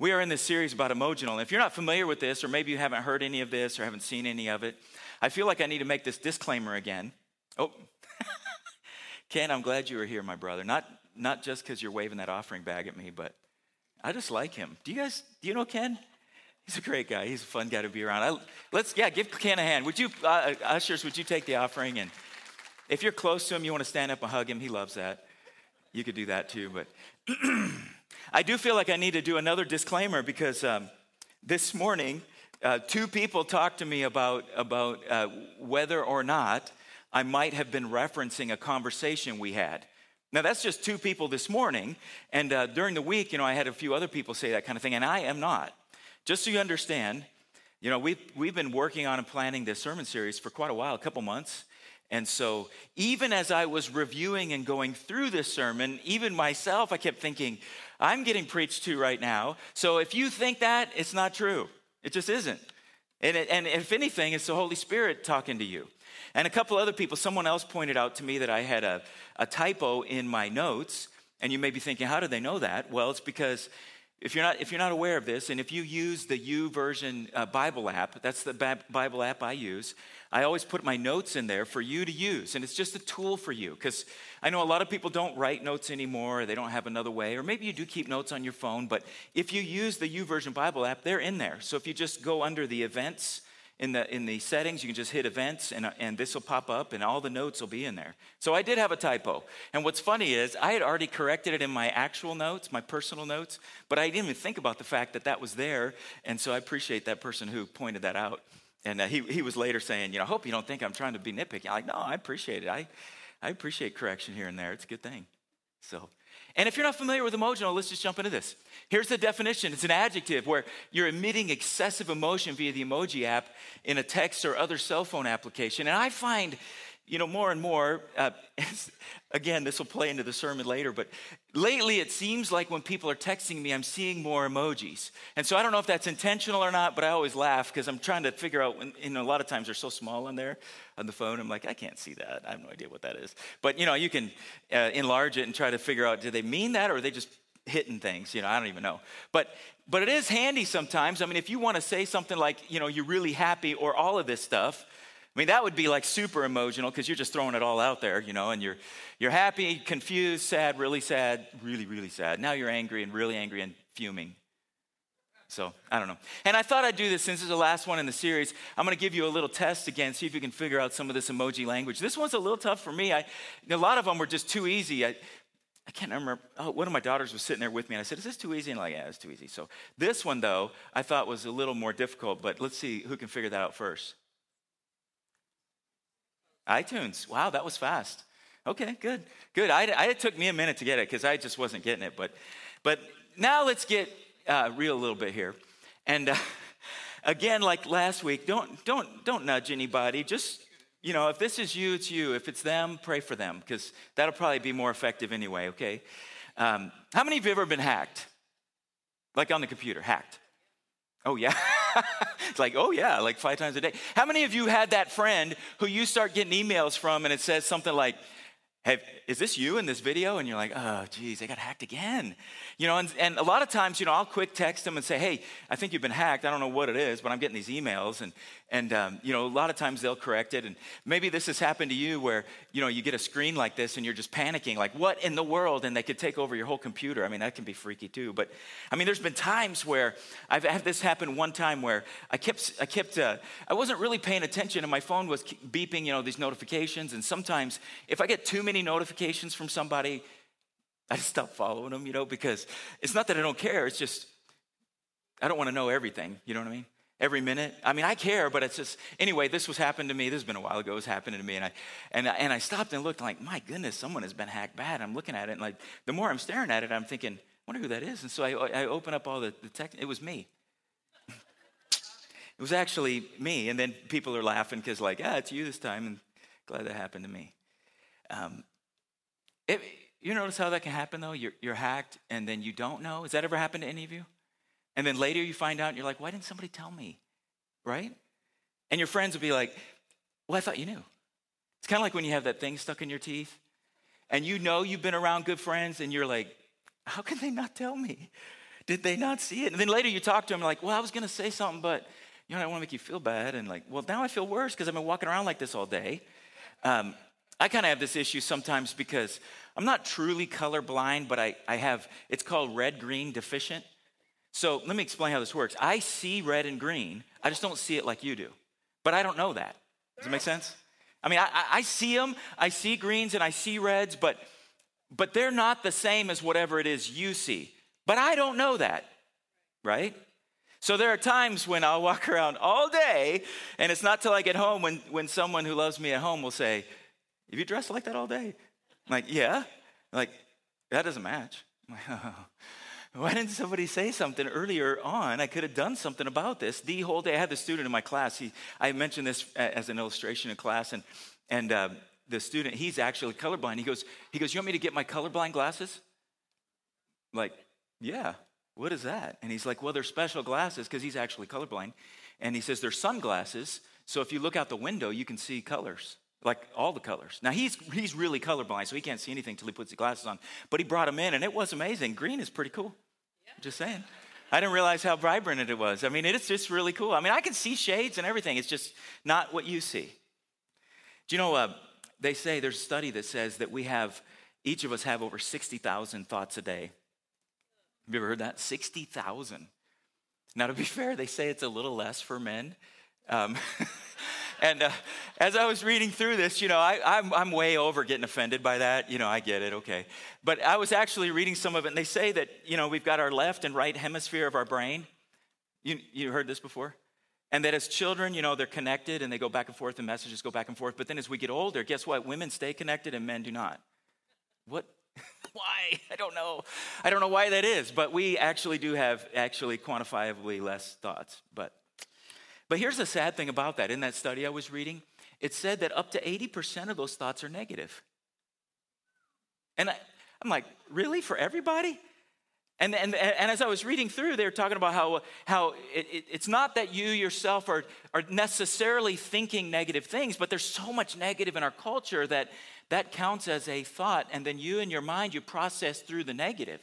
We are in this series about emojional. If you're not familiar with this, or maybe you haven't heard any of this or haven't seen any of it, I feel like I need to make this disclaimer again. Oh, Ken, I'm glad you were here, my brother. Not, not just because you're waving that offering bag at me, but I just like him. Do you guys, do you know Ken? He's a great guy. He's a fun guy to be around. I, let's, yeah, give Ken a hand. Would you, uh, ushers, would you take the offering? And if you're close to him, you want to stand up and hug him. He loves that. You could do that too. But I do feel like I need to do another disclaimer because um, this morning, uh, two people talked to me about, about uh, whether or not I might have been referencing a conversation we had. Now, that's just two people this morning. And uh, during the week, you know, I had a few other people say that kind of thing, and I am not. Just so you understand, you know, we've, we've been working on and planning this sermon series for quite a while, a couple months. And so, even as I was reviewing and going through this sermon, even myself, I kept thinking, I'm getting preached to right now. So, if you think that, it's not true. It just isn't. And, it, and if anything, it's the Holy Spirit talking to you. And a couple other people, someone else pointed out to me that I had a, a typo in my notes. And you may be thinking, how do they know that? Well, it's because if you're not, if you're not aware of this, and if you use the YouVersion uh, Bible app, that's the Bible app I use, I always put my notes in there for you to use. And it's just a tool for you because I know a lot of people don't write notes anymore, or they don't have another way, or maybe you do keep notes on your phone, but if you use the YouVersion Bible app, they're in there. So if you just go under the events, in the, in the settings, you can just hit events and, and this will pop up and all the notes will be in there. So I did have a typo. And what's funny is I had already corrected it in my actual notes, my personal notes, but I didn't even think about the fact that that was there. And so I appreciate that person who pointed that out. And uh, he, he was later saying, you know, I hope you don't think I'm trying to be nitpicky. I'm like, no, I appreciate it. I, I appreciate correction here and there. It's a good thing. So and if you're not familiar with emojional, let's just jump into this. Here's the definition it's an adjective where you're emitting excessive emotion via the emoji app in a text or other cell phone application. And I find you know, more and more, uh, again, this will play into the sermon later, but lately it seems like when people are texting me, I'm seeing more emojis. And so I don't know if that's intentional or not, but I always laugh because I'm trying to figure out, when, you know, a lot of times they're so small on there on the phone. I'm like, I can't see that. I have no idea what that is. But, you know, you can uh, enlarge it and try to figure out, do they mean that or are they just hitting things? You know, I don't even know. But, but it is handy sometimes. I mean, if you want to say something like, you know, you're really happy or all of this stuff, I mean, that would be like super emotional because you're just throwing it all out there, you know, and you're, you're happy, confused, sad, really sad, really, really sad. Now you're angry and really angry and fuming. So I don't know. And I thought I'd do this since this is the last one in the series. I'm going to give you a little test again, see if you can figure out some of this emoji language. This one's a little tough for me. I, a lot of them were just too easy. I, I can't remember. Oh, one of my daughters was sitting there with me, and I said, Is this too easy? And I'm like, Yeah, it's too easy. So this one, though, I thought was a little more difficult, but let's see who can figure that out first iTunes. Wow, that was fast. Okay, good, good. I, I, it took me a minute to get it because I just wasn't getting it. But, but now let's get uh, real a little bit here. And uh, again, like last week, don't, don't, don't nudge anybody. Just, you know, if this is you, it's you. If it's them, pray for them because that'll probably be more effective anyway, okay? Um, how many of you have ever been hacked? Like on the computer, hacked? Oh, yeah. it's like, oh, yeah, like five times a day. How many of you had that friend who you start getting emails from and it says something like, Hey, is this you in this video? And you're like, oh, geez, I got hacked again. You know, and, and a lot of times, you know, I'll quick text them and say, hey, I think you've been hacked. I don't know what it is, but I'm getting these emails. And, and um, you know, a lot of times they'll correct it. And maybe this has happened to you where, you know, you get a screen like this and you're just panicking, like, what in the world? And they could take over your whole computer. I mean, that can be freaky too. But I mean, there's been times where I've had this happen one time where I kept, I kept, uh, I wasn't really paying attention and my phone was beeping, you know, these notifications. And sometimes if I get too many notifications, from somebody, I just stop following them, you know, because it's not that I don't care. It's just, I don't want to know everything. You know what I mean? Every minute. I mean, I care, but it's just, anyway, this was happened to me. This has been a while ago. It was happening to me. And I, and, and I stopped and looked like, my goodness, someone has been hacked bad. I'm looking at it. And like, the more I'm staring at it, I'm thinking, I wonder who that is. And so I, I open up all the, the text. It was me. it was actually me. And then people are laughing because like, ah, it's you this time. And glad that happened to me. Um, it, you notice how that can happen though? You're, you're hacked and then you don't know. Has that ever happened to any of you? And then later you find out and you're like, why didn't somebody tell me? Right? And your friends would be like, well, I thought you knew. It's kind of like when you have that thing stuck in your teeth and you know you've been around good friends and you're like, how can they not tell me? Did they not see it? And then later you talk to them like, well, I was going to say something, but you know, I want to make you feel bad. And like, well, now I feel worse because I've been walking around like this all day. Um, I kind of have this issue sometimes because I'm not truly colorblind, but I, I have, it's called red green deficient. So let me explain how this works. I see red and green, I just don't see it like you do. But I don't know that. Does it make sense? I mean, I, I see them, I see greens and I see reds, but, but they're not the same as whatever it is you see. But I don't know that, right? So there are times when I'll walk around all day, and it's not till I get home when, when someone who loves me at home will say, Have you dressed like that all day? I'm like, yeah. I'm like, that doesn't match. Like, oh. Why didn't somebody say something earlier on? I could have done something about this. The whole day, I had the student in my class. He, I mentioned this as an illustration in class, and, and uh, the student, he's actually colorblind. He goes, he goes, you want me to get my colorblind glasses? I'm like, yeah. What is that? And he's like, well, they're special glasses because he's actually colorblind. And he says they're sunglasses, so if you look out the window, you can see colors like all the colors. Now he's he's really colorblind, so he can't see anything until he puts the glasses on. But he brought them in, and it was amazing. Green is pretty cool. Yeah. Just saying. I didn't realize how vibrant it was. I mean, it's just really cool. I mean, I can see shades and everything. It's just not what you see. Do you know? Uh, they say there's a study that says that we have each of us have over sixty thousand thoughts a day. Have you ever heard that? Sixty thousand. Now, to be fair, they say it's a little less for men. Um, and uh, as I was reading through this, you know, I, I'm, I'm way over getting offended by that. You know, I get it, okay. But I was actually reading some of it, and they say that, you know, we've got our left and right hemisphere of our brain. You, you heard this before? And that as children, you know, they're connected and they go back and forth and messages go back and forth. But then as we get older, guess what? Women stay connected and men do not. What? why? I don't know. I don't know why that is. But we actually do have actually quantifiably less thoughts. But but here's the sad thing about that. In that study I was reading, it said that up to 80% of those thoughts are negative. And I, am like, really? For everybody? And, and, and as I was reading through, they were talking about how, how it, it, it's not that you yourself are, are necessarily thinking negative things, but there's so much negative in our culture that that counts as a thought. And then you in your mind, you process through the negative.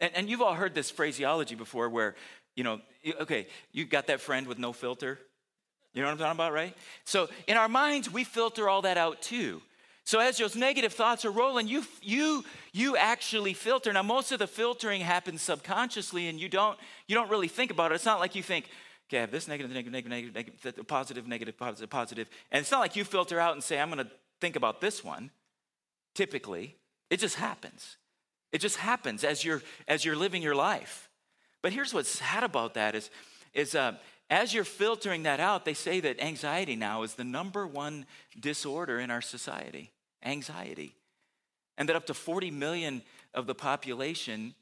And, and you've all heard this phraseology before where you know, okay, you got that friend with no filter? You know what I'm talking about, right? So in our minds, we filter all that out too. So as those negative thoughts are rolling, you you you actually filter. Now most of the filtering happens subconsciously, and you don't you don't really think about it. It's not like you think, okay, I have this negative, negative, negative, negative, positive, negative, positive, positive, positive. and it's not like you filter out and say, I'm going to think about this one. Typically, it just happens. It just happens as you're as you're living your life. But here's what's sad about that is, is uh, as you're filtering that out, they say that anxiety now is the number one disorder in our society anxiety. And that up to 40 million of the population,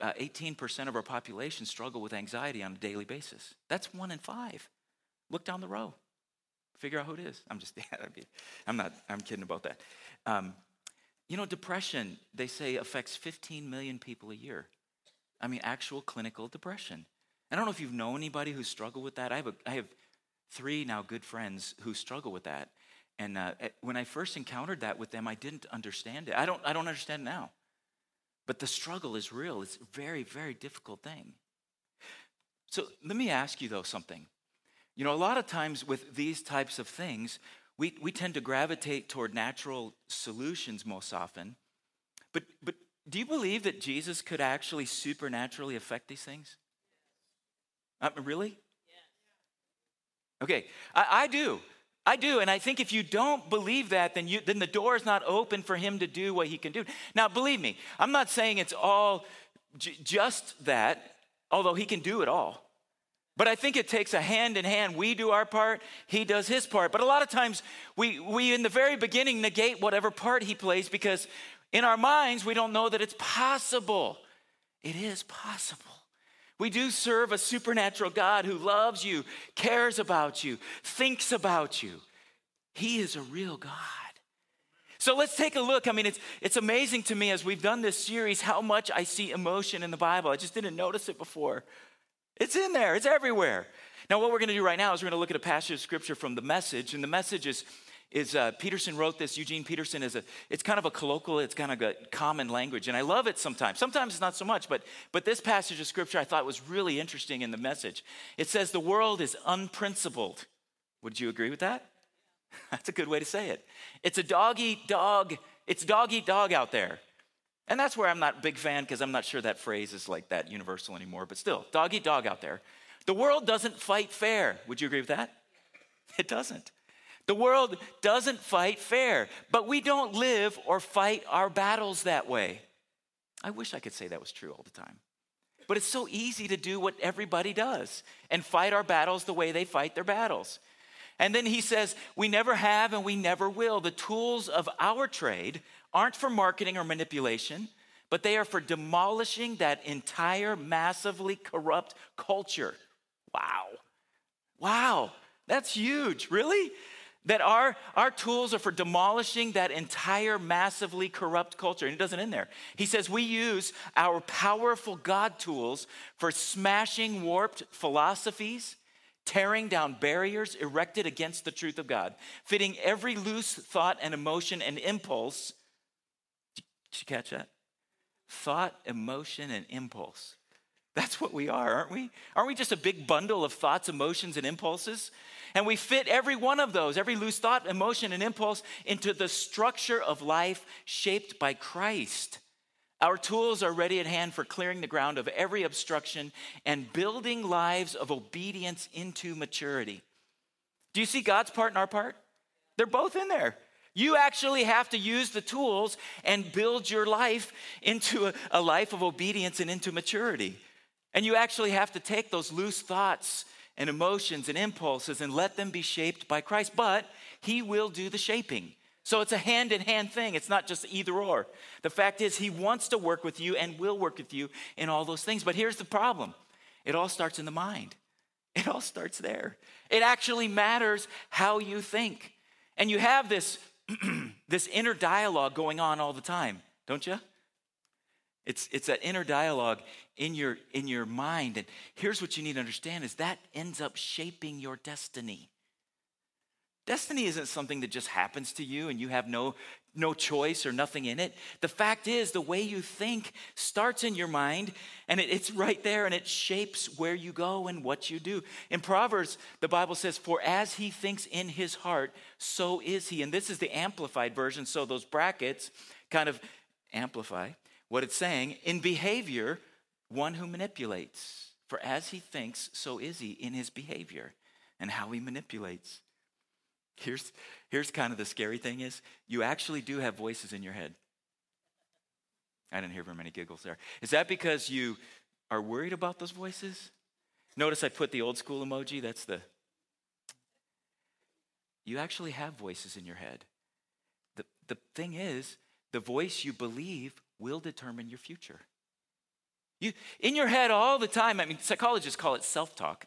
uh, 18% of our population, struggle with anxiety on a daily basis. That's one in five. Look down the row, figure out who it is. I'm just, I'm not, I'm kidding about that. Um, you know, depression, they say, affects 15 million people a year. I mean, actual clinical depression. I don't know if you've known anybody who struggled with that. I have, a, I have three now good friends who struggle with that. And uh, when I first encountered that with them, I didn't understand it. I don't, I don't understand now. But the struggle is real. It's a very, very difficult thing. So let me ask you, though, something. You know, a lot of times with these types of things, we, we tend to gravitate toward natural solutions most often. But, but do you believe that Jesus could actually supernaturally affect these things? Uh, really? Okay, I, I, do. I do. And I think if you don't believe that, then, you, then the door is not open for him to do what he can do. Now, believe me, I'm not saying it's all j- just that, although he can do it all. But I think it takes a hand in hand. We do our part, he does his part. But a lot of times we, we in the very beginning negate whatever part he plays because in our minds, we don't know that it's possible. It is possible. We do serve a supernatural God who loves you, cares about you, thinks about you. He is a real God. So let's take a look. I mean, it's, it's amazing to me as we've done this series how much I see emotion in the Bible. I just didn't notice it before. It's in there, it's everywhere. Now, what we're going to do right now is we're going to look at a passage of scripture from the message, and the message is is uh, Peterson wrote this. Eugene Peterson is a, it's kind of a colloquial, it's kind of a common language. And I love it sometimes. Sometimes it's not so much, but, but this passage of scripture I thought was really interesting in the message. It says, The world is unprincipled. Would you agree with that? That's a good way to say it. It's a dog eat dog, it's dog eat dog out there. And that's where I'm not a big fan because I'm not sure that phrase is like that universal anymore, but still, dog eat dog out there. The world doesn't fight fair. Would you agree with that? It doesn't. The world doesn't fight fair, but we don't live or fight our battles that way. I wish I could say that was true all the time. But it's so easy to do what everybody does and fight our battles the way they fight their battles. And then he says, We never have and we never will. The tools of our trade aren't for marketing or manipulation, but they are for demolishing that entire massively corrupt culture. Wow. Wow. That's huge. Really? That our, our tools are for demolishing that entire massively corrupt culture. And it doesn't end there. He says we use our powerful God tools for smashing warped philosophies, tearing down barriers erected against the truth of God, fitting every loose thought and emotion and impulse. Did you catch that? Thought, emotion, and impulse. That's what we are, aren't we? Aren't we just a big bundle of thoughts, emotions, and impulses? And we fit every one of those, every loose thought, emotion, and impulse, into the structure of life shaped by Christ. Our tools are ready at hand for clearing the ground of every obstruction and building lives of obedience into maturity. Do you see God's part and our part? They're both in there. You actually have to use the tools and build your life into a, a life of obedience and into maturity. And you actually have to take those loose thoughts and emotions and impulses and let them be shaped by Christ. But He will do the shaping. So it's a hand in hand thing. It's not just either or. The fact is, He wants to work with you and will work with you in all those things. But here's the problem it all starts in the mind, it all starts there. It actually matters how you think. And you have this, this inner dialogue going on all the time, don't you? It's, it's that inner dialogue in your, in your mind. And here's what you need to understand is that ends up shaping your destiny. Destiny isn't something that just happens to you and you have no, no choice or nothing in it. The fact is, the way you think starts in your mind and it, it's right there and it shapes where you go and what you do. In Proverbs, the Bible says, For as he thinks in his heart, so is he. And this is the amplified version, so those brackets kind of amplify what it's saying in behavior, one who manipulates. For as he thinks, so is he in his behavior and how he manipulates. Here's, here's kind of the scary thing is you actually do have voices in your head. I didn't hear very many giggles there. Is that because you are worried about those voices? Notice I put the old school emoji. That's the. You actually have voices in your head. The, the thing is, the voice you believe will determine your future. You, in your head all the time, I mean, psychologists call it self talk.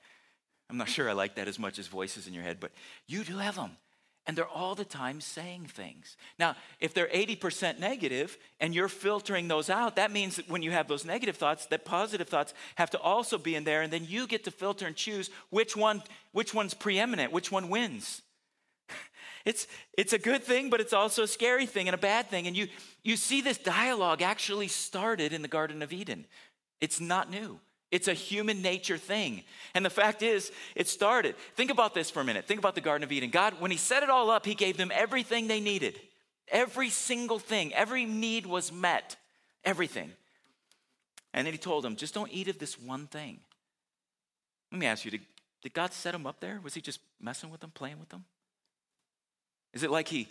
I'm not sure I like that as much as voices in your head, but you do have them. And they're all the time saying things. Now, if they're 80% negative and you're filtering those out, that means that when you have those negative thoughts, that positive thoughts have to also be in there, and then you get to filter and choose which one, which one's preeminent, which one wins. It's, it's a good thing, but it's also a scary thing and a bad thing. And you, you see this dialogue actually started in the Garden of Eden. It's not new. It's a human nature thing. And the fact is, it started. Think about this for a minute. Think about the Garden of Eden. God, when He set it all up, He gave them everything they needed. Every single thing, every need was met. Everything. And then He told them, just don't eat of this one thing. Let me ask you, did, did God set them up there? Was He just messing with them, playing with them? Is it like he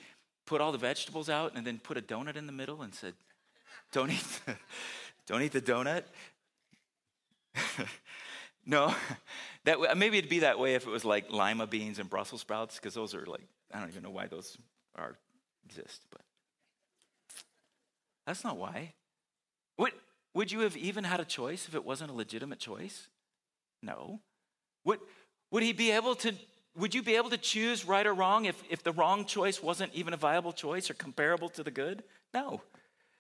put all the vegetables out and then put a donut in the middle and said, Don't eat the, don't eat the donut? no. That, maybe it'd be that way if it was like lima beans and Brussels sprouts, because those are like, I don't even know why those are exist, but that's not why. Would, would you have even had a choice if it wasn't a legitimate choice? No. Would, would he be able to would you be able to choose right or wrong if, if the wrong choice wasn't even a viable choice or comparable to the good? No.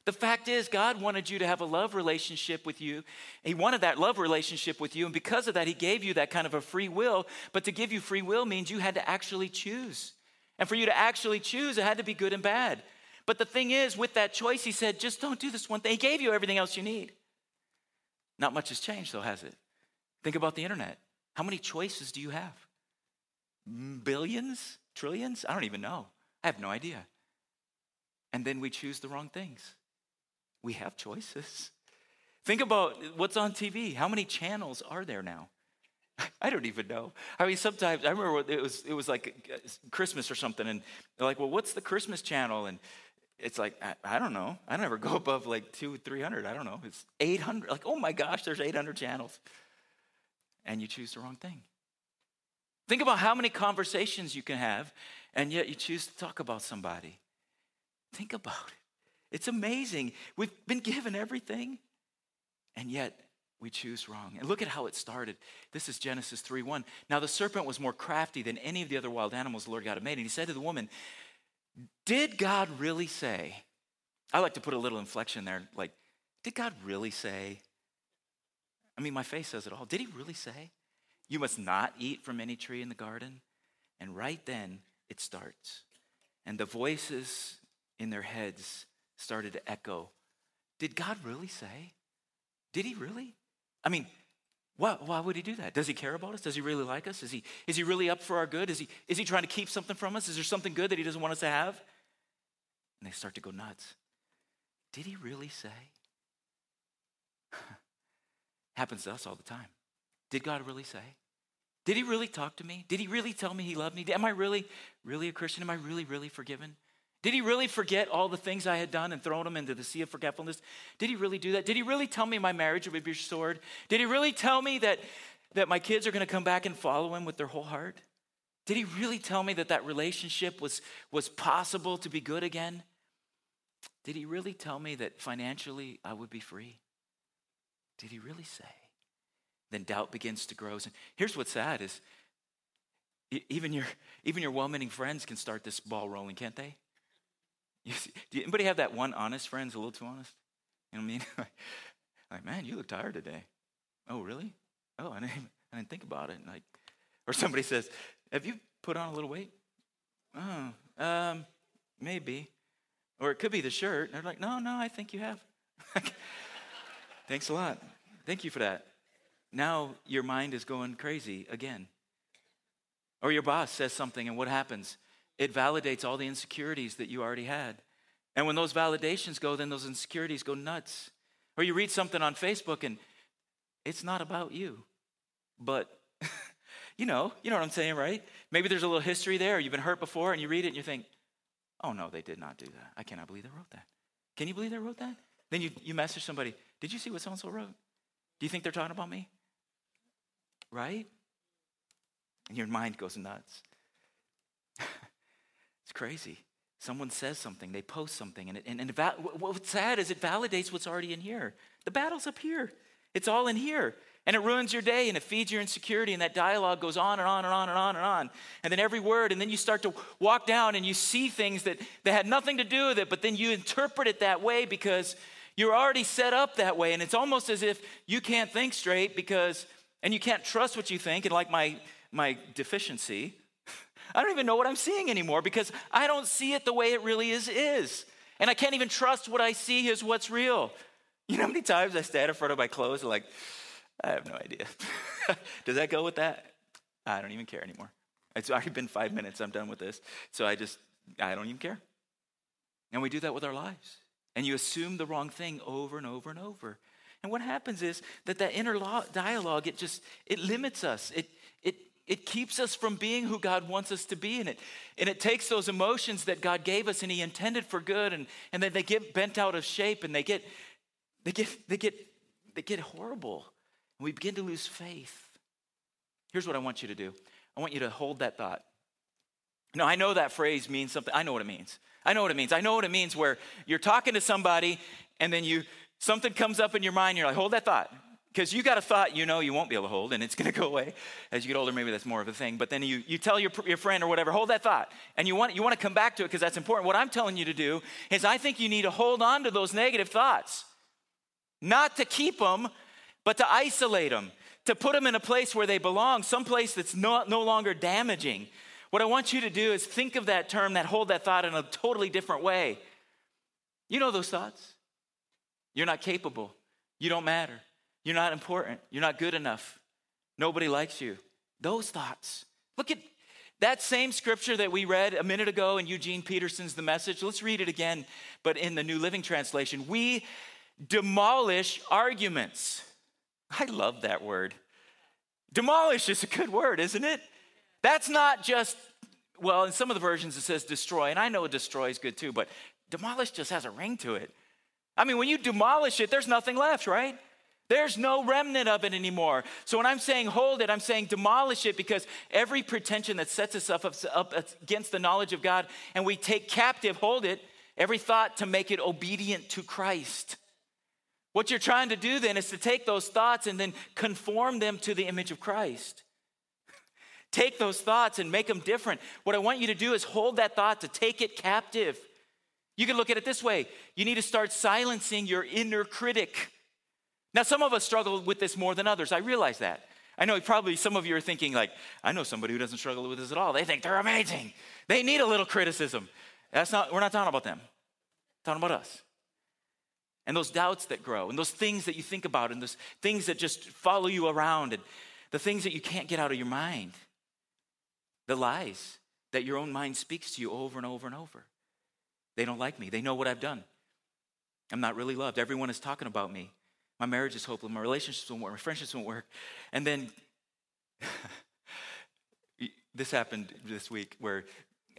The fact is, God wanted you to have a love relationship with you. He wanted that love relationship with you, and because of that, He gave you that kind of a free will. But to give you free will means you had to actually choose. And for you to actually choose, it had to be good and bad. But the thing is, with that choice, he said, just don't do this one thing. He gave you everything else you need. Not much has changed, though, has it? Think about the internet. How many choices do you have? Billions? Trillions? I don't even know. I have no idea. And then we choose the wrong things. We have choices. Think about what's on TV. How many channels are there now? I don't even know. I mean, sometimes I remember it was it was like uh, Christmas or something, and they're like, "Well, what's the Christmas channel?" And it's like I, I don't know. I never go above like two, three hundred. I don't know. It's eight hundred. Like, oh my gosh, there's eight hundred channels, and you choose the wrong thing. Think about how many conversations you can have, and yet you choose to talk about somebody. Think about it. It's amazing. We've been given everything, and yet we choose wrong. And look at how it started. This is Genesis 3 1. Now the serpent was more crafty than any of the other wild animals the Lord God had made. And he said to the woman, Did God really say? I like to put a little inflection there, like, did God really say? I mean, my face says it all. Did he really say? You must not eat from any tree in the garden. And right then it starts. And the voices in their heads started to echo. Did God really say? Did he really? I mean, why, why would he do that? Does he care about us? Does he really like us? Is he, is he really up for our good? Is he, is he trying to keep something from us? Is there something good that he doesn't want us to have? And they start to go nuts. Did he really say? Happens to us all the time. Did God really say? Did he really talk to me? Did he really tell me he loved me? Am I really, really a Christian? Am I really, really forgiven? Did he really forget all the things I had done and thrown them into the sea of forgetfulness? Did he really do that? Did he really tell me my marriage would be restored? Did he really tell me that, that my kids are going to come back and follow him with their whole heart? Did he really tell me that that relationship was, was possible to be good again? Did he really tell me that financially I would be free? Did he really say? Then doubt begins to grow. And here's what's sad is even your, even your well-meaning friends can start this ball rolling, can't they? See, do anybody have that one honest friend who's a little too honest? You know what I mean? like, man, you look tired today. Oh, really? Oh, I didn't, I didn't think about it. Like, or somebody says, have you put on a little weight? Oh, um, maybe. Or it could be the shirt. And they're like, no, no, I think you have. Thanks a lot. Thank you for that. Now your mind is going crazy again. Or your boss says something, and what happens? it validates all the insecurities that you already had. And when those validations go, then those insecurities go nuts. Or you read something on Facebook and it's not about you, but you know, you know what I'm saying, right? Maybe there's a little history there, you've been hurt before, and you read it and you think, oh no, they did not do that. I cannot believe they wrote that. Can you believe they wrote that? Then you, you message somebody, did you see what so and so wrote? Do you think they're talking about me? Right? And your mind goes nuts. It's crazy. Someone says something, they post something, and, it, and, and what's sad is it validates what's already in here. The battle's up here, it's all in here. And it ruins your day and it feeds your insecurity, and that dialogue goes on and on and on and on and on. And then every word, and then you start to walk down and you see things that, that had nothing to do with it, but then you interpret it that way because you're already set up that way. And it's almost as if you can't think straight because, and you can't trust what you think. And like my, my deficiency, I don't even know what I'm seeing anymore because I don't see it the way it really is is. And I can't even trust what I see is what's real. You know how many times I stand in front of my clothes and like, I have no idea. Does that go with that? I don't even care anymore. It's already been five minutes. I'm done with this. So I just, I don't even care. And we do that with our lives. And you assume the wrong thing over and over and over. And what happens is that that inner dialogue, it just, it limits us. It, it, it keeps us from being who God wants us to be in it. And it takes those emotions that God gave us and He intended for good, and, and then they get bent out of shape and they get they get they get they get horrible. And we begin to lose faith. Here's what I want you to do. I want you to hold that thought. Now, I know that phrase means something. I know what it means. I know what it means. I know what it means where you're talking to somebody and then you something comes up in your mind, you're like, hold that thought. Because you got a thought you know you won't be able to hold and it's going to go away. As you get older maybe that's more of a thing but then you, you tell your, your friend or whatever hold that thought and you want, you want to come back to it because that's important. What i'm telling you to do is i think you need to hold on to those negative thoughts. Not to keep them but to isolate them to put them in a place where they belong someplace that's no, no longer damaging. What I want you to do is think of that term, that hold that thought in a totally different way. You know those thoughts. You're not capable. You don't matter. You're not important. You're not good enough. Nobody likes you. Those thoughts. Look at that same scripture that we read a minute ago in Eugene Peterson's The Message. Let's read it again, but in the New Living Translation. We demolish arguments. I love that word. Demolish is a good word, isn't it? That's not just, well, in some of the versions it says destroy, and I know destroy is good too, but demolish just has a ring to it. I mean, when you demolish it, there's nothing left, right? There's no remnant of it anymore. So when I'm saying hold it, I'm saying demolish it because every pretension that sets us up, up against the knowledge of God and we take captive, hold it, every thought to make it obedient to Christ. What you're trying to do then is to take those thoughts and then conform them to the image of Christ. Take those thoughts and make them different. What I want you to do is hold that thought to take it captive. You can look at it this way you need to start silencing your inner critic. Now, some of us struggle with this more than others. I realize that. I know probably some of you are thinking, like, I know somebody who doesn't struggle with this at all. They think they're amazing. They need a little criticism. That's not, we're not talking about them. We're talking about us and those doubts that grow, and those things that you think about, and those things that just follow you around, and the things that you can't get out of your mind, the lies that your own mind speaks to you over and over and over. They don't like me, they know what I've done. I'm not really loved. Everyone is talking about me. My marriage is hopeless, my relationships won't work, my friendships won't work. And then this happened this week where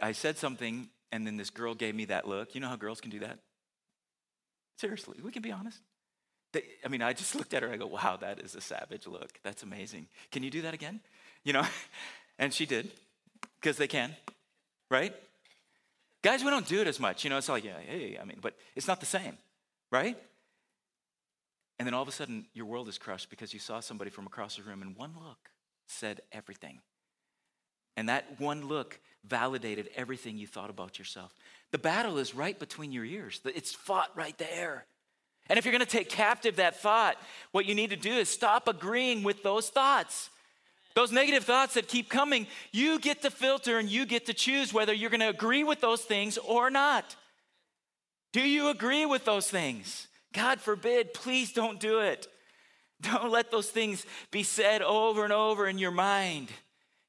I said something, and then this girl gave me that look. You know how girls can do that? Seriously, we can be honest. They, I mean, I just looked at her. I go, "Wow, that is a savage look. That's amazing. Can you do that again?" You know, and she did because they can, right? Guys, we don't do it as much. You know, it's like, yeah, hey, I mean, but it's not the same, right? And then all of a sudden, your world is crushed because you saw somebody from across the room, and one look said everything. And that one look validated everything you thought about yourself. The battle is right between your ears, it's fought right there. And if you're going to take captive that thought, what you need to do is stop agreeing with those thoughts. Those negative thoughts that keep coming, you get to filter and you get to choose whether you're going to agree with those things or not. Do you agree with those things? God forbid, please don't do it. Don't let those things be said over and over in your mind.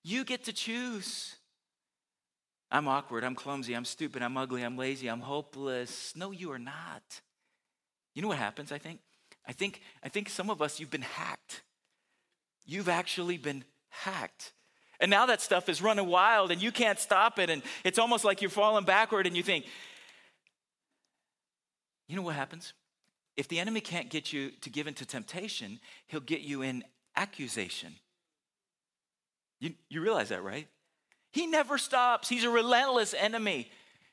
You get to choose. I'm awkward, I'm clumsy, I'm stupid, I'm ugly, I'm lazy, I'm hopeless. No, you are not. You know what happens, I think? I think I think some of us you've been hacked. You've actually been hacked. And now that stuff is running wild and you can't stop it and it's almost like you're falling backward and you think You know what happens? If the enemy can't get you to give into temptation, he'll get you in accusation. You, you realize that, right? He never stops. He's a relentless enemy.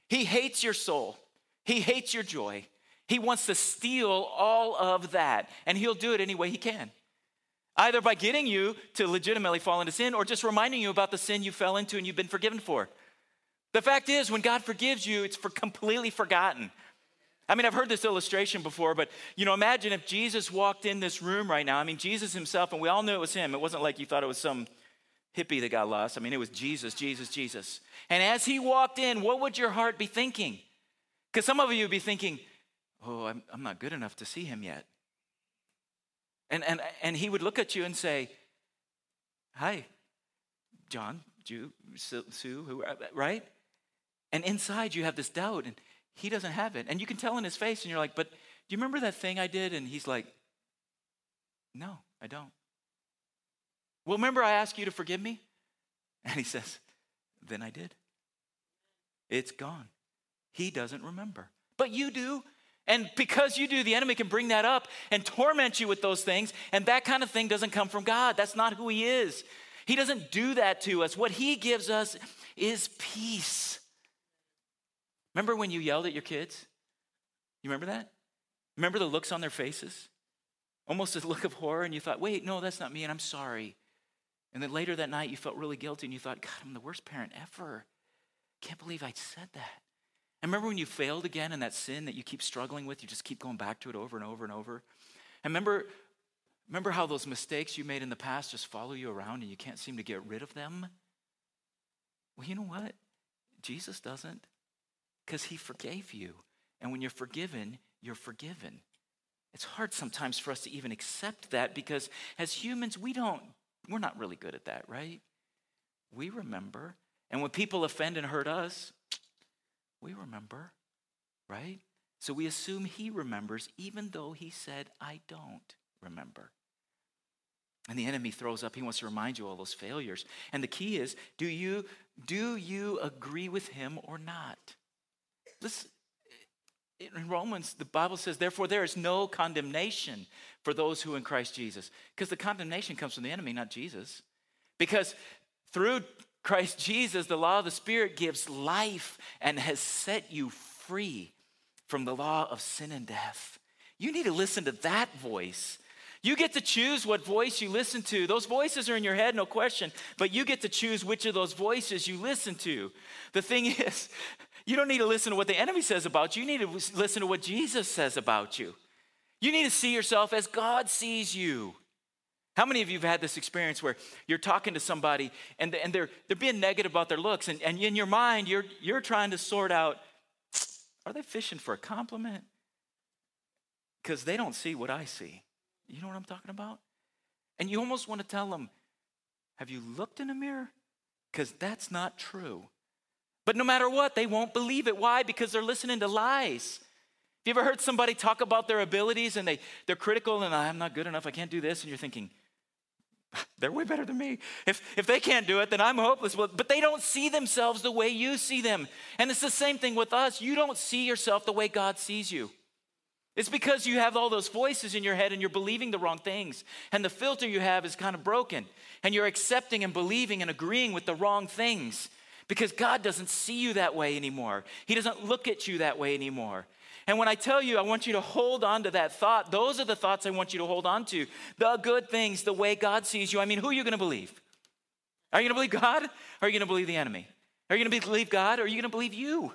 He hates your soul, he hates your joy. He wants to steal all of that, and he'll do it any way he can. Either by getting you to legitimately fall into sin or just reminding you about the sin you fell into and you've been forgiven for. The fact is, when God forgives you, it's for completely forgotten. I mean, I've heard this illustration before, but you know, imagine if Jesus walked in this room right now. I mean, Jesus himself, and we all knew it was him. It wasn't like you thought it was some hippie that got lost. I mean, it was Jesus, Jesus, Jesus. And as he walked in, what would your heart be thinking? Because some of you would be thinking, oh, I'm, I'm not good enough to see him yet. And, and, and he would look at you and say, hi, John, Jew, Sue, who, uh, right? And inside you have this doubt, and he doesn't have it. And you can tell in his face, and you're like, but do you remember that thing I did? And he's like, no, I don't. Well, remember I asked you to forgive me? And he says, Then I did. It's gone. He doesn't remember. But you do. And because you do, the enemy can bring that up and torment you with those things. And that kind of thing doesn't come from God. That's not who He is. He doesn't do that to us. What He gives us is peace. Remember when you yelled at your kids? You remember that? Remember the looks on their faces? Almost a look of horror, and you thought, wait, no, that's not me, and I'm sorry. And then later that night, you felt really guilty and you thought, God, I'm the worst parent ever. Can't believe I said that. And remember when you failed again in that sin that you keep struggling with, you just keep going back to it over and over and over? And remember, remember how those mistakes you made in the past just follow you around and you can't seem to get rid of them? Well, you know what? Jesus doesn't because he forgave you. And when you're forgiven, you're forgiven. It's hard sometimes for us to even accept that because as humans, we don't, we're not really good at that, right? We remember. And when people offend and hurt us, we remember, right? So we assume he remembers, even though he said, I don't remember. And the enemy throws up, he wants to remind you all those failures. And the key is do you, do you agree with him or not? Listen, in Romans, the Bible says, therefore, there is no condemnation for those who in Christ Jesus. Because the condemnation comes from the enemy, not Jesus. Because through Christ Jesus, the law of the Spirit gives life and has set you free from the law of sin and death. You need to listen to that voice. You get to choose what voice you listen to. Those voices are in your head, no question, but you get to choose which of those voices you listen to. The thing is, you don't need to listen to what the enemy says about you. You need to listen to what Jesus says about you. You need to see yourself as God sees you. How many of you have had this experience where you're talking to somebody and, and they're, they're being negative about their looks, and, and in your mind, you're, you're trying to sort out are they fishing for a compliment? Because they don't see what I see. You know what I'm talking about? And you almost want to tell them, Have you looked in a mirror? Because that's not true. But no matter what, they won't believe it. Why? Because they're listening to lies. Have you ever heard somebody talk about their abilities and they, they're critical and I'm not good enough, I can't do this, and you're thinking, they're way better than me. If, if they can't do it, then I'm hopeless. But they don't see themselves the way you see them. And it's the same thing with us. You don't see yourself the way God sees you. It's because you have all those voices in your head and you're believing the wrong things. And the filter you have is kind of broken. And you're accepting and believing and agreeing with the wrong things because God doesn't see you that way anymore. He doesn't look at you that way anymore. And when I tell you, I want you to hold on to that thought, those are the thoughts I want you to hold on to. The good things, the way God sees you. I mean, who are you going to believe? Are you going to believe God or are you going to believe the enemy? Are you going to believe God or are you going to believe you?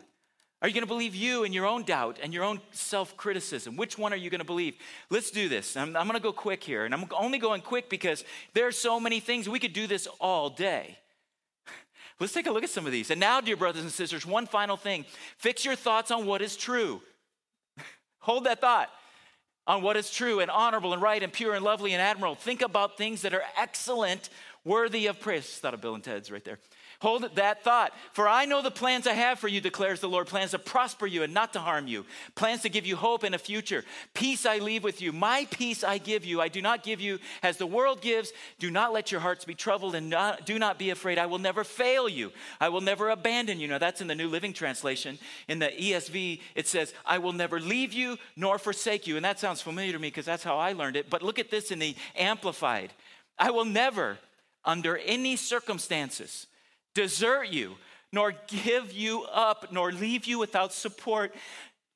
Are you going to believe you and your own doubt and your own self criticism? Which one are you going to believe? Let's do this. I'm, I'm going to go quick here. And I'm only going quick because there are so many things. We could do this all day. Let's take a look at some of these. And now, dear brothers and sisters, one final thing fix your thoughts on what is true. Hold that thought on what is true and honorable and right and pure and lovely and admirable. Think about things that are excellent, worthy of praise. Thought of Bill and Ted's right there. Hold that thought. For I know the plans I have for you, declares the Lord plans to prosper you and not to harm you, plans to give you hope and a future. Peace I leave with you. My peace I give you. I do not give you as the world gives. Do not let your hearts be troubled and not, do not be afraid. I will never fail you. I will never abandon you. Now, that's in the New Living Translation. In the ESV, it says, I will never leave you nor forsake you. And that sounds familiar to me because that's how I learned it. But look at this in the Amplified I will never, under any circumstances, desert you, nor give you up, nor leave you without support,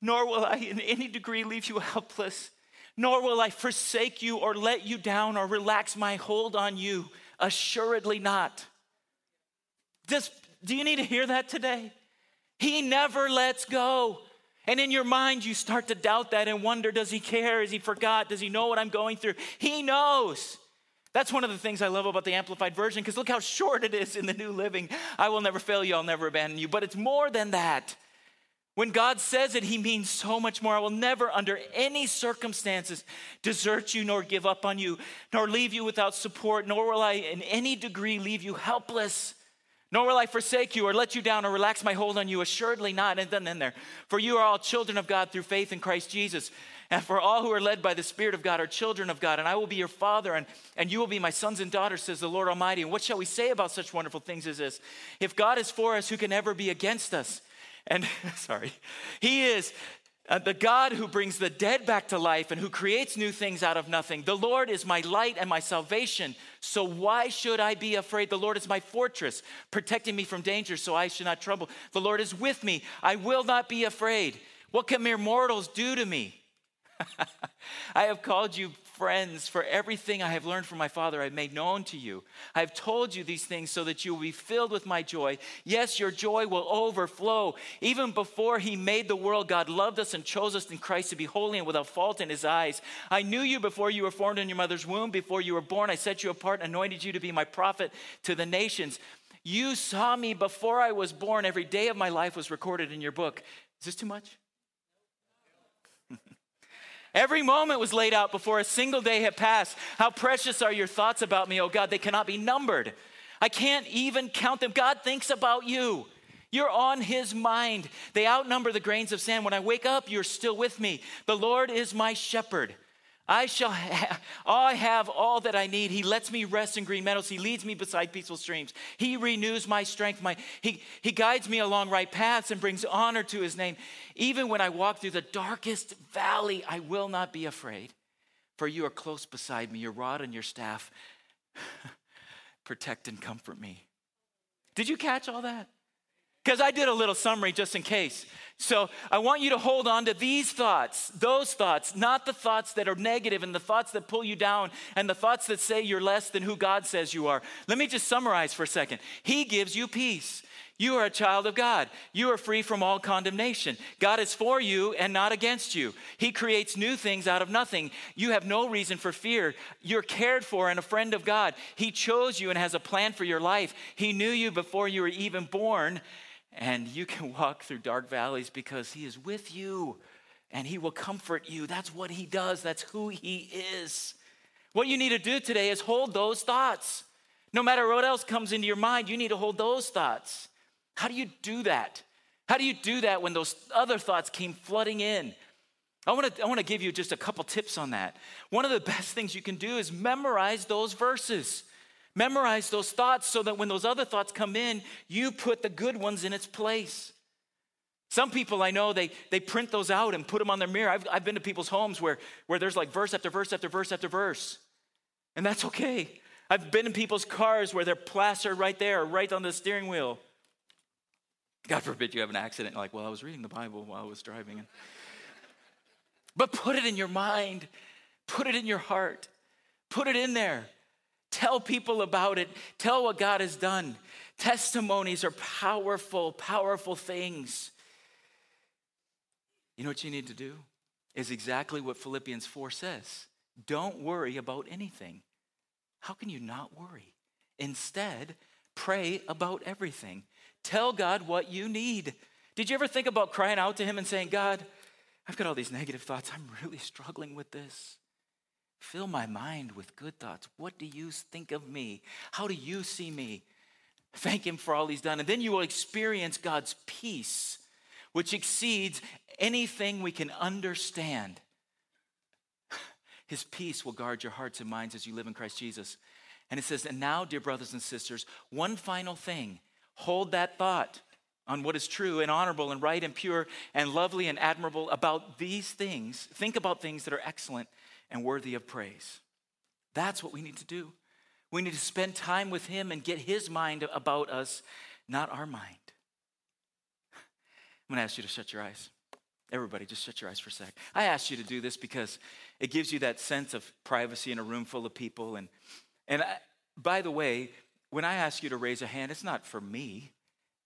nor will I in any degree leave you helpless, nor will I forsake you or let you down or relax my hold on you. Assuredly not. Does, do you need to hear that today? He never lets go. And in your mind, you start to doubt that and wonder does he care? Is he forgot? Does he know what I'm going through? He knows. That's one of the things I love about the Amplified Version because look how short it is in the New Living. I will never fail you, I'll never abandon you. But it's more than that. When God says it, He means so much more. I will never, under any circumstances, desert you, nor give up on you, nor leave you without support, nor will I in any degree leave you helpless. Nor will I forsake you or let you down or relax my hold on you. Assuredly not. And then in there. For you are all children of God through faith in Christ Jesus. And for all who are led by the Spirit of God are children of God, and I will be your father, and, and you will be my sons and daughters, says the Lord Almighty. And what shall we say about such wonderful things as this? If God is for us, who can ever be against us? And sorry, He is uh, the God who brings the dead back to life and who creates new things out of nothing. The Lord is my light and my salvation. So why should I be afraid? The Lord is my fortress, protecting me from danger, so I should not trouble. The Lord is with me. I will not be afraid. What can mere mortals do to me? I have called you friends, for everything I have learned from my Father I have made known to you. I have told you these things so that you will be filled with my joy. Yes, your joy will overflow. Even before He made the world, God loved us and chose us in Christ to be holy and without fault in His eyes. I knew you before you were formed in your mother's womb. Before you were born, I set you apart and anointed you to be my prophet to the nations. You saw me before I was born. Every day of my life was recorded in your book. Is this too much? Every moment was laid out before a single day had passed. How precious are your thoughts about me, oh God? They cannot be numbered. I can't even count them. God thinks about you. You're on his mind. They outnumber the grains of sand. When I wake up, you're still with me. The Lord is my shepherd. I shall have, I have all that I need. He lets me rest in green meadows. He leads me beside peaceful streams. He renews my strength. My, he, he guides me along right paths and brings honor to his name. Even when I walk through the darkest valley, I will not be afraid, for you are close beside me. Your rod and your staff protect and comfort me. Did you catch all that? Because I did a little summary just in case. So I want you to hold on to these thoughts, those thoughts, not the thoughts that are negative and the thoughts that pull you down and the thoughts that say you're less than who God says you are. Let me just summarize for a second. He gives you peace. You are a child of God. You are free from all condemnation. God is for you and not against you. He creates new things out of nothing. You have no reason for fear. You're cared for and a friend of God. He chose you and has a plan for your life. He knew you before you were even born and you can walk through dark valleys because He is with you and He will comfort you. That's what He does, that's who He is. What you need to do today is hold those thoughts. No matter what else comes into your mind, you need to hold those thoughts. How do you do that? How do you do that when those other thoughts came flooding in? I want to I want to give you just a couple tips on that. One of the best things you can do is memorize those verses. Memorize those thoughts so that when those other thoughts come in, you put the good ones in its place. Some people I know, they, they print those out and put them on their mirror. I've, I've been to people's homes where, where there's like verse after verse after verse after verse. And that's okay. I've been in people's cars where they're plastered right there, right on the steering wheel. God forbid you have an accident. Like, well, I was reading the Bible while I was driving. But put it in your mind, put it in your heart, put it in there. Tell people about it. Tell what God has done. Testimonies are powerful, powerful things. You know what you need to do? Is exactly what Philippians 4 says. Don't worry about anything. How can you not worry? Instead, pray about everything. Tell God what you need. Did you ever think about crying out to Him and saying, God, I've got all these negative thoughts. I'm really struggling with this. Fill my mind with good thoughts. What do you think of me? How do you see me? Thank Him for all He's done. And then you will experience God's peace, which exceeds anything we can understand. His peace will guard your hearts and minds as you live in Christ Jesus. And it says, And now, dear brothers and sisters, one final thing hold that thought on what is true and honorable and right and pure and lovely and admirable about these things. Think about things that are excellent and worthy of praise. That's what we need to do. We need to spend time with Him and get His mind about us, not our mind. I'm going to ask you to shut your eyes. Everybody, just shut your eyes for a sec. I asked you to do this because it gives you that sense of privacy in a room full of people. And, and I, by the way, when I ask you to raise a hand, it's not for me.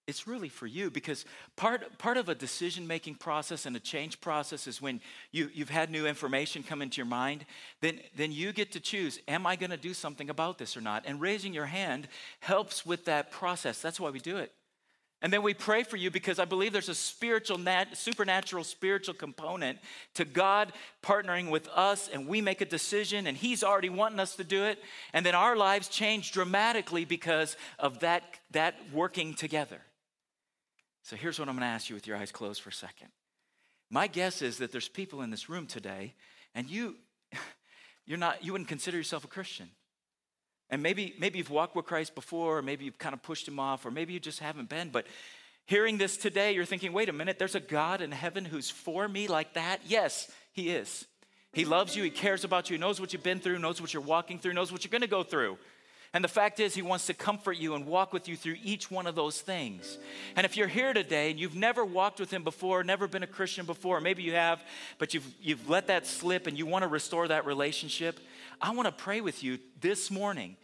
It's really for you because part, part of a decision making process and a change process is when you, you've had new information come into your mind, then, then you get to choose Am I going to do something about this or not? And raising your hand helps with that process. That's why we do it. And then we pray for you because I believe there's a spiritual, nat- supernatural spiritual component to God partnering with us, and we make a decision, and He's already wanting us to do it. And then our lives change dramatically because of that, that working together. So here's what I'm going to ask you with your eyes closed for a second. My guess is that there's people in this room today, and you, you're not, you wouldn't consider yourself a Christian. And maybe, maybe you've walked with Christ before, or maybe you've kind of pushed him off, or maybe you just haven't been. But hearing this today, you're thinking, wait a minute, there's a God in heaven who's for me like that? Yes, he is. He loves you, he cares about you, he knows what you've been through, knows what you're walking through, knows what you're going to go through. And the fact is, He wants to comfort you and walk with you through each one of those things. And if you're here today and you've never walked with Him before, never been a Christian before, maybe you have, but you've, you've let that slip and you want to restore that relationship, I want to pray with you this morning.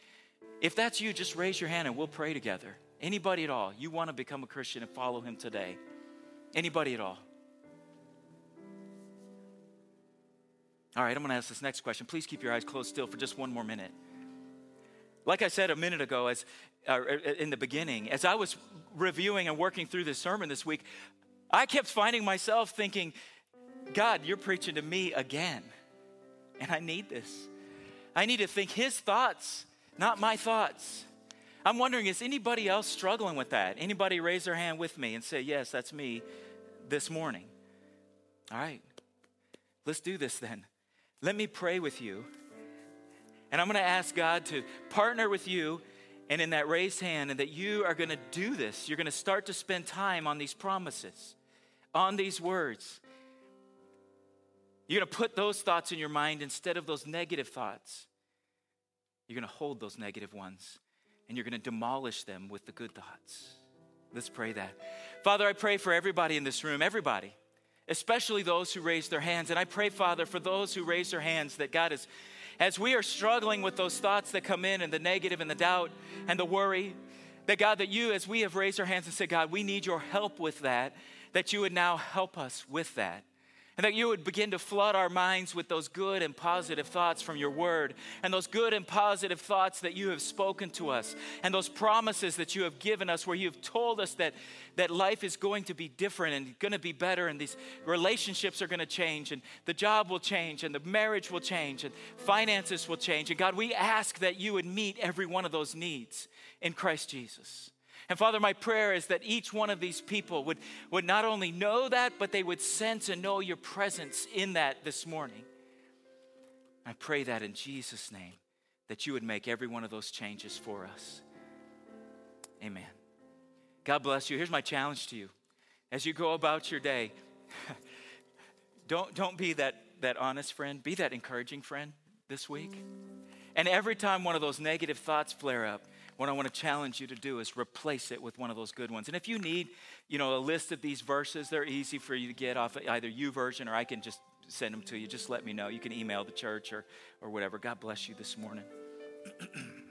If that's you, just raise your hand and we'll pray together. Anybody at all, you want to become a Christian and follow Him today? Anybody at all? All right, I'm going to ask this next question. Please keep your eyes closed still for just one more minute. Like I said a minute ago, as uh, in the beginning, as I was reviewing and working through this sermon this week, I kept finding myself thinking, God, you're preaching to me again. And I need this. I need to think His thoughts, not my thoughts. I'm wondering, is anybody else struggling with that? Anybody raise their hand with me and say, Yes, that's me this morning? All right, let's do this then. Let me pray with you. And I'm going to ask God to partner with you and in that raised hand, and that you are going to do this. You're going to start to spend time on these promises, on these words. You're going to put those thoughts in your mind instead of those negative thoughts. You're going to hold those negative ones and you're going to demolish them with the good thoughts. Let's pray that. Father, I pray for everybody in this room, everybody, especially those who raise their hands. And I pray, Father, for those who raise their hands that God is, as we are struggling with those thoughts that come in and the negative and the doubt and the worry, that God, that you, as we have raised our hands and said, God, we need your help with that, that you would now help us with that. And that you would begin to flood our minds with those good and positive thoughts from your word, and those good and positive thoughts that you have spoken to us, and those promises that you have given us, where you've told us that, that life is going to be different and going to be better, and these relationships are going to change, and the job will change, and the marriage will change, and finances will change. And God, we ask that you would meet every one of those needs in Christ Jesus. And Father, my prayer is that each one of these people would, would not only know that, but they would sense and know your presence in that this morning. I pray that in Jesus' name, that you would make every one of those changes for us. Amen. God bless you. Here's my challenge to you. As you go about your day, don't, don't be that, that honest friend, be that encouraging friend this week. And every time one of those negative thoughts flare up, what I want to challenge you to do is replace it with one of those good ones. And if you need, you know, a list of these verses, they're easy for you to get off either YouVersion or I can just send them to you. Just let me know. You can email the church or, or whatever. God bless you this morning.